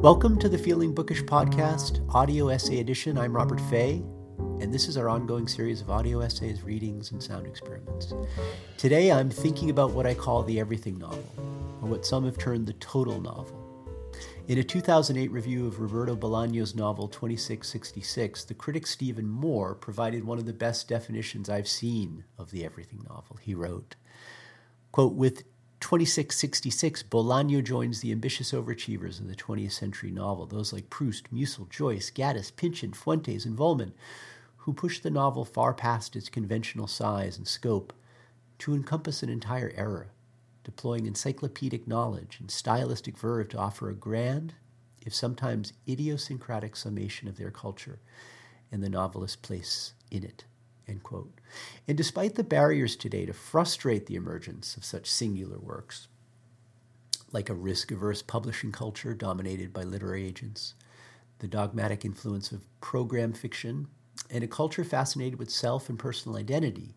Welcome to the Feeling Bookish podcast, audio essay edition. I'm Robert Fay, and this is our ongoing series of audio essays, readings, and sound experiments. Today I'm thinking about what I call the everything novel, or what some have termed the total novel. In a 2008 review of Roberto Bolaño's novel 2666, the critic Stephen Moore provided one of the best definitions I've seen of the everything novel. He wrote, quote, with 2666, Bolaño joins the ambitious overachievers of the 20th century novel, those like Proust, Musil, Joyce, Gaddis, Pynchon, Fuentes, and Vollmann, who pushed the novel far past its conventional size and scope to encompass an entire era, deploying encyclopedic knowledge and stylistic verve to offer a grand, if sometimes idiosyncratic summation of their culture and the novelist's place in it. End quote. And despite the barriers today to frustrate the emergence of such singular works, like a risk averse publishing culture dominated by literary agents, the dogmatic influence of program fiction, and a culture fascinated with self and personal identity,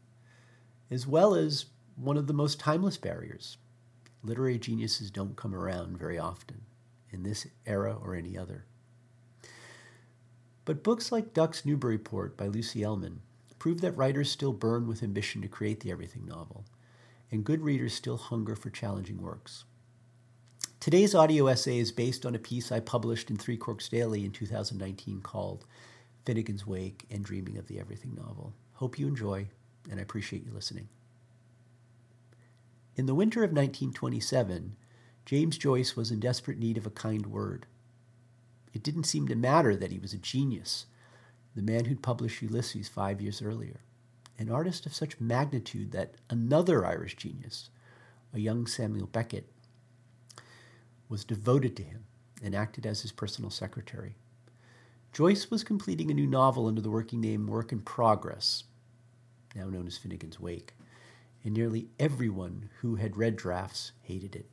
as well as one of the most timeless barriers. Literary geniuses don't come around very often, in this era or any other. But books like Ducks, Newburyport by Lucy Ellmann prove that writers still burn with ambition to create the everything novel, and good readers still hunger for challenging works. Today's audio essay is based on a piece I published in Three Quarks Daily in 2019 called Finnegans Wake and Dreaming of the Everything Novel. Hope you enjoy, and I appreciate you listening. In the winter of 1927, James Joyce was in desperate need of a kind word. It didn't seem to matter that he was a genius the man who'd published Ulysses five years earlier, an artist of such magnitude that another Irish genius, a young Samuel Beckett, was devoted to him and acted as his personal secretary. Joyce was completing a new novel under the working name Work in Progress, now known as Finnegans Wake, and nearly everyone who had read drafts hated it.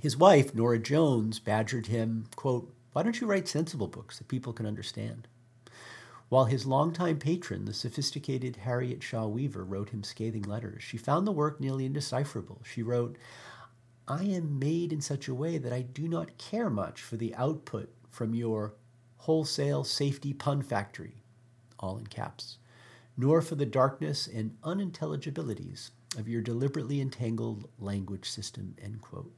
His wife, Nora Joyce, badgered him, quote, Why don't you write sensible books that people can understand? While his longtime patron, the sophisticated Harriet Shaw Weaver, wrote him scathing letters, she found the work nearly indecipherable. She wrote, I am made in such a way that I do not care much for the output from your wholesale safety pun factory, all in caps, nor for the darkness and unintelligibilities of your deliberately entangled language system, end quote.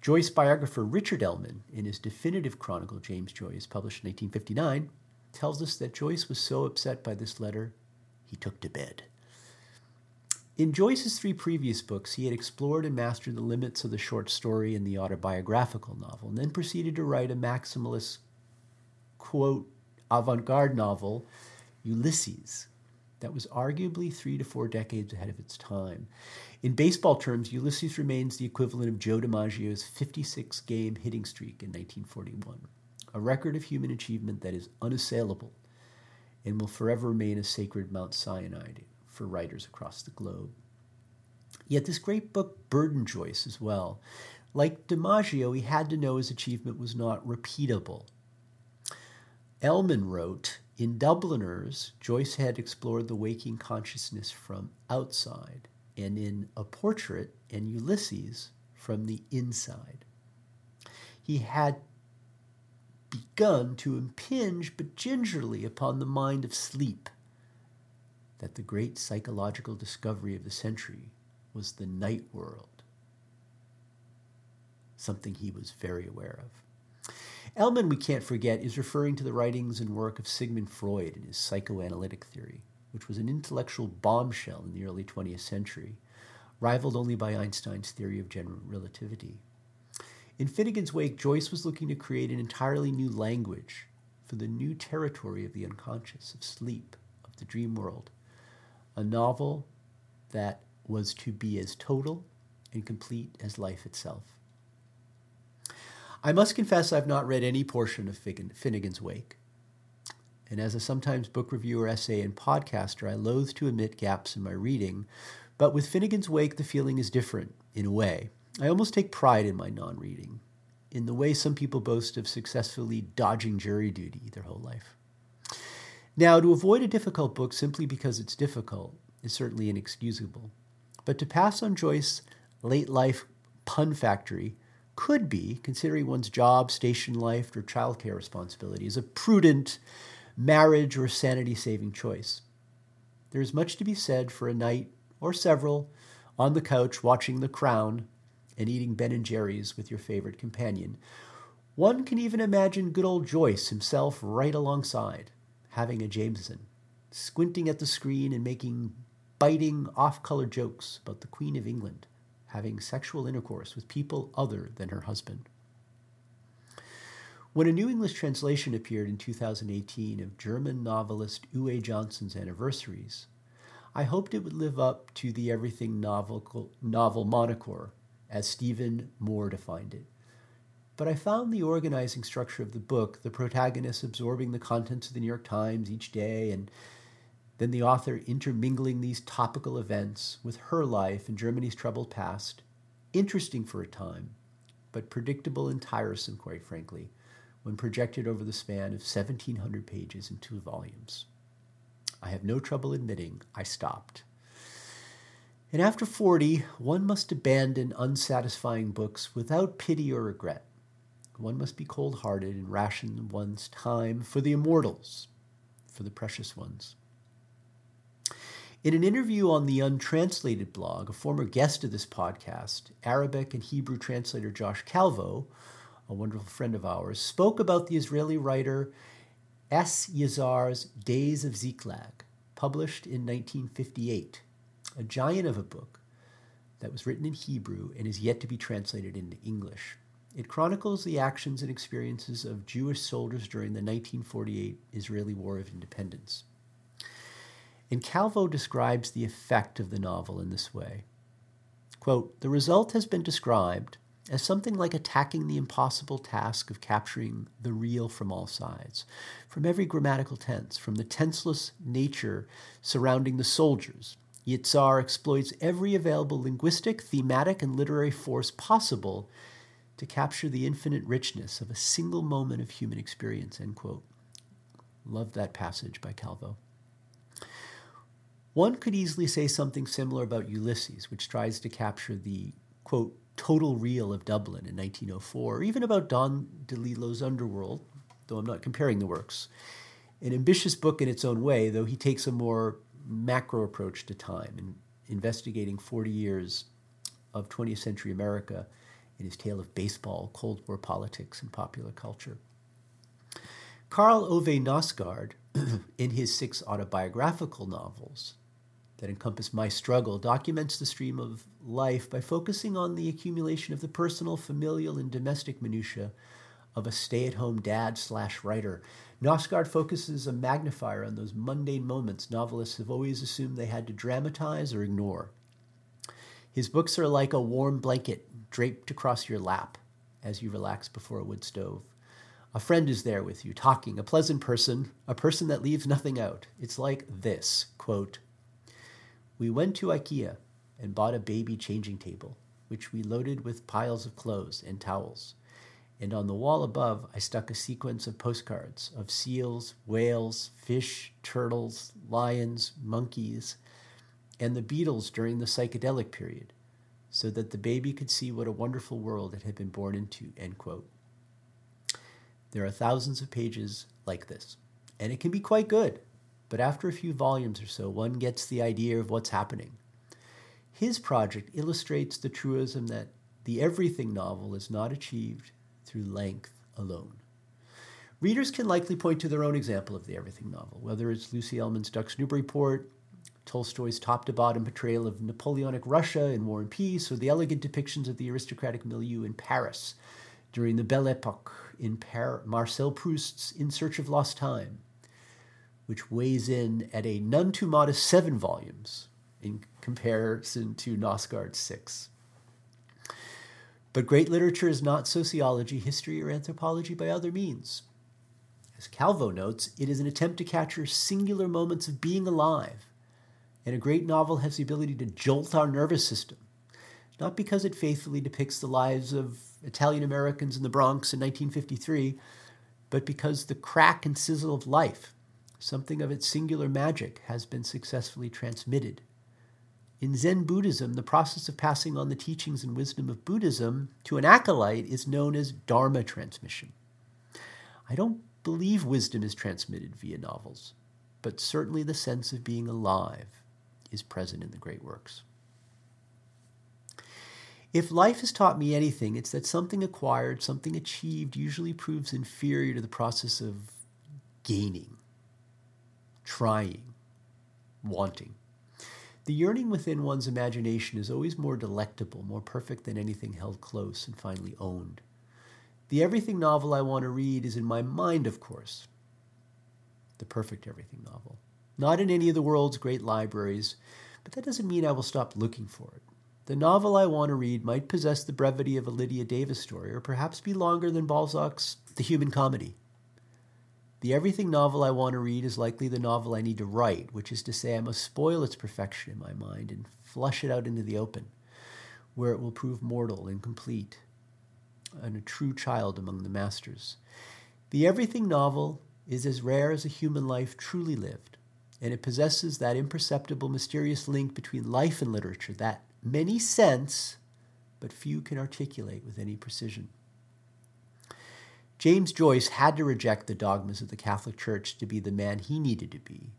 Joyce biographer Richard Ellmann, in his definitive chronicle, James Joyce, published in 1859, tells us that Joyce was so upset by this letter, he took to bed. In Joyce's three previous books, he had explored and mastered the limits of the short story and the autobiographical novel, and then proceeded to write a maximalist, quote, avant garde novel, Ulysses, that was arguably three to four decades ahead of its time. In baseball terms, Ulysses remains the equivalent of Joe DiMaggio's 56 game hitting streak in 1941 a record of human achievement that is unassailable and will forever remain a sacred Mount Sinai for writers across the globe. Yet this great book burdened Joyce as well. Like DiMaggio, he had to know his achievement was not repeatable. Ellmann wrote, In Dubliners, Joyce had explored the waking consciousness from outside, and in A Portrait and Ulysses, from the inside. He had begun to impinge but gingerly upon the mind of sleep, that the great psychological discovery of the century was the night world, something he was very aware of. Ellmann, we can't forget, is referring to the writings and work of Sigmund Freud and his psychoanalytic theory, which was an intellectual bombshell in the early 20th century, rivaled only by Einstein's theory of general relativity. In Finnegans Wake, Joyce was looking to create an entirely new language for the new territory of the unconscious, of sleep, of the dream world. A novel that was to be as total and complete as life itself. I must confess I've not read any portion of Finnegans Wake. And as a sometimes book reviewer, essay, and podcaster, I loathe to admit gaps in my reading. But with Finnegans Wake, the feeling is different in a way. I almost take pride in my non reading, in the way some people boast of successfully dodging jury duty their whole life. Now, to avoid a difficult book simply because it's difficult is certainly inexcusable. But to pass on Joyce's late life pun factory could be, considering one's job, station life, or childcare responsibilities, a prudent marriage or sanity saving choice. There is much to be said for a night or several on the couch watching The Crown and eating Ben and Jerry's with your favorite companion. One can even imagine good old Joyce himself right alongside, having a Jameson, squinting at the screen and making biting, off color jokes about the Queen of England having sexual intercourse with people other than her husband. When a New English translation appeared in 2018 of German novelist Uwe Johnson's Anniversaries, I hoped it would live up to the everything novel, novel moniker, as Stephen Moore defined it. But I found the organizing structure of the book, the protagonist absorbing the contents of the New York Times each day, and then the author intermingling these topical events with her life and Germany's troubled past, interesting for a time, but predictable and tiresome, quite frankly, when projected over the span of 1,700 pages in two volumes. I have no trouble admitting I stopped. And after 40, one must abandon unsatisfying books without pity or regret. One must be cold hearted and ration one's time for the immortals, for the precious ones. In an interview on the Untranslated blog, a former guest of this podcast, Arabic and Hebrew translator Josh Calvo, a wonderful friend of ours, spoke about the Israeli writer S. Yizhar's Days of Ziklag, published in 1958, a giant of a book that was written in Hebrew and is yet to be translated into English. It chronicles the actions and experiences of Jewish soldiers during the 1948 Israeli War of Independence. And Calvo describes the effect of the novel in this way. Quote, the result has been described as something like attacking the impossible task of capturing the real from all sides, from every grammatical tense, from the tenseless nature surrounding the soldiers. Yizhar exploits every available linguistic, thematic, and literary force possible to capture the infinite richness of a single moment of human experience. End quote. Love that passage by Calvo. One could easily say something similar about Ulysses, which tries to capture the, quote, total real of Dublin in 1904, or even about Don DeLillo's Underworld, though I'm not comparing the works. An ambitious book in its own way, though he takes a more macro approach to time in investigating 40 years of 20th century America in his tale of baseball, Cold War politics, and popular culture. Karl Ove Knausgaard, in his six autobiographical novels, that encompass my struggle documents the stream of life by focusing on the accumulation of the personal, familial, and domestic minutiae of a stay-at-home dad slash writer. Knausgaard focuses a magnifier on those mundane moments novelists have always assumed they had to dramatize or ignore. His books are like a warm blanket draped across your lap as you relax before a wood stove. A friend is there with you, talking, a pleasant person, a person that leaves nothing out. It's like this quote, we went to IKEA and bought a baby changing table, which we loaded with piles of clothes and towels. And on the wall above, I stuck a sequence of postcards of seals, whales, fish, turtles, lions, monkeys, and the Beatles during the psychedelic period, so that the baby could see what a wonderful world it had been born into. End quote. There are thousands of pages like this, and it can be quite good but after a few volumes or so, one gets the idea of what's happening. His project illustrates the truism that the everything novel is not achieved through length alone. Readers can likely point to their own example of the everything novel, whether it's Lucy Ellmann's Ducks Newburyport, Tolstoy's top to bottom portrayal of Napoleonic Russia in War and Peace, or the elegant depictions of the aristocratic milieu in Paris during the Belle Epoque in Par- Marcel Proust's In Search of Lost Time which weighs in at a none too modest seven volumes in comparison to Knausgaard's six. But great literature is not sociology, history, or anthropology by other means. As Calvo notes, it is an attempt to capture singular moments of being alive, and a great novel has the ability to jolt our nervous system, not because it faithfully depicts the lives of Italian Americans in the Bronx in 1953, but because the crack and sizzle of life Something of its singular magic has been successfully transmitted In Zen Buddhism, the process of passing on the teachings and wisdom of Buddhism to an acolyte is known as Dharma transmission. I don't believe wisdom is transmitted via novels, but certainly the sense of being alive is present in the great works. If life has taught me anything, it's that something acquired, something achieved, usually proves inferior to the process of gaining, trying, wanting. The yearning within one's imagination is always more delectable, more perfect than anything held close and finally owned. The everything novel I want to read is in my mind, of course. The perfect everything novel. Not in any of the world's great libraries, but that doesn't mean I will stop looking for it. The novel I want to read might possess the brevity of a Lydia Davis story, or perhaps be longer than Balzac's The Human Comedy. The everything novel I want to read is likely the novel I need to write, which is to say, I must spoil its perfection in my mind and flush it out into the open, where it will prove mortal, and complete, and a true child among the masters. The everything novel is as rare as a human life truly lived, and it possesses that imperceptible, mysterious link between life and literature that many sense, but few can articulate with any precision. James Joyce had to reject the dogmas of the Catholic Church to be the man he needed to be,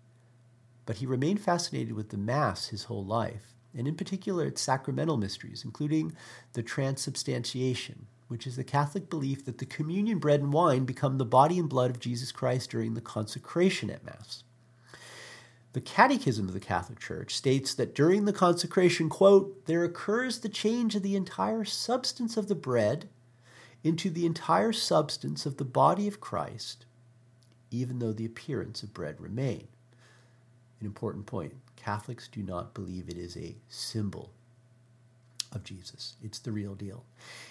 but he remained fascinated with the Mass his whole life, and in particular its sacramental mysteries, including the transubstantiation, which is the Catholic belief that the communion bread and wine become the body and blood of Jesus Christ during the consecration at Mass. The Catechism of the Catholic Church states that during the consecration, quote, there occurs the change of the entire substance of the bread into the entire substance of the body of Christ, even though the appearance of bread remain. An important point Catholics do not believe it is a symbol of Jesus. It's the real deal.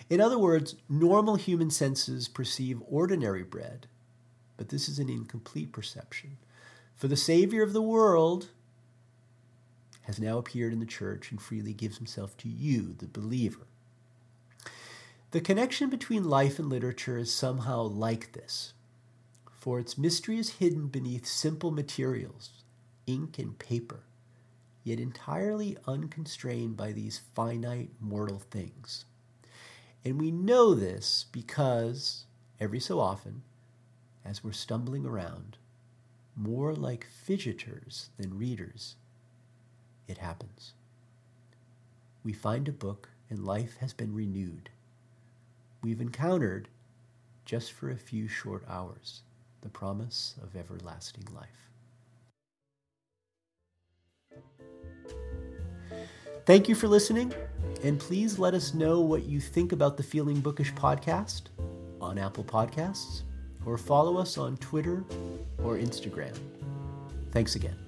In other words, normal human senses perceive ordinary bread, but this is an incomplete perception. For the Savior of the world has now appeared in the church and freely gives himself to you, the believer. The connection between life and literature is somehow like this, for its mystery is hidden beneath simple materials, ink and paper, yet entirely unconstrained by these finite mortal things. And we know this because every so often, as we're stumbling around, more like fidgeters than readers, it happens. We find a book and life has been renewed. We've encountered, just for a few short hours, the promise of everlasting life. Thank you for listening, and please let us know what you think about the Feeling Bookish podcast on Apple Podcasts or follow us on Twitter or Instagram. Thanks again.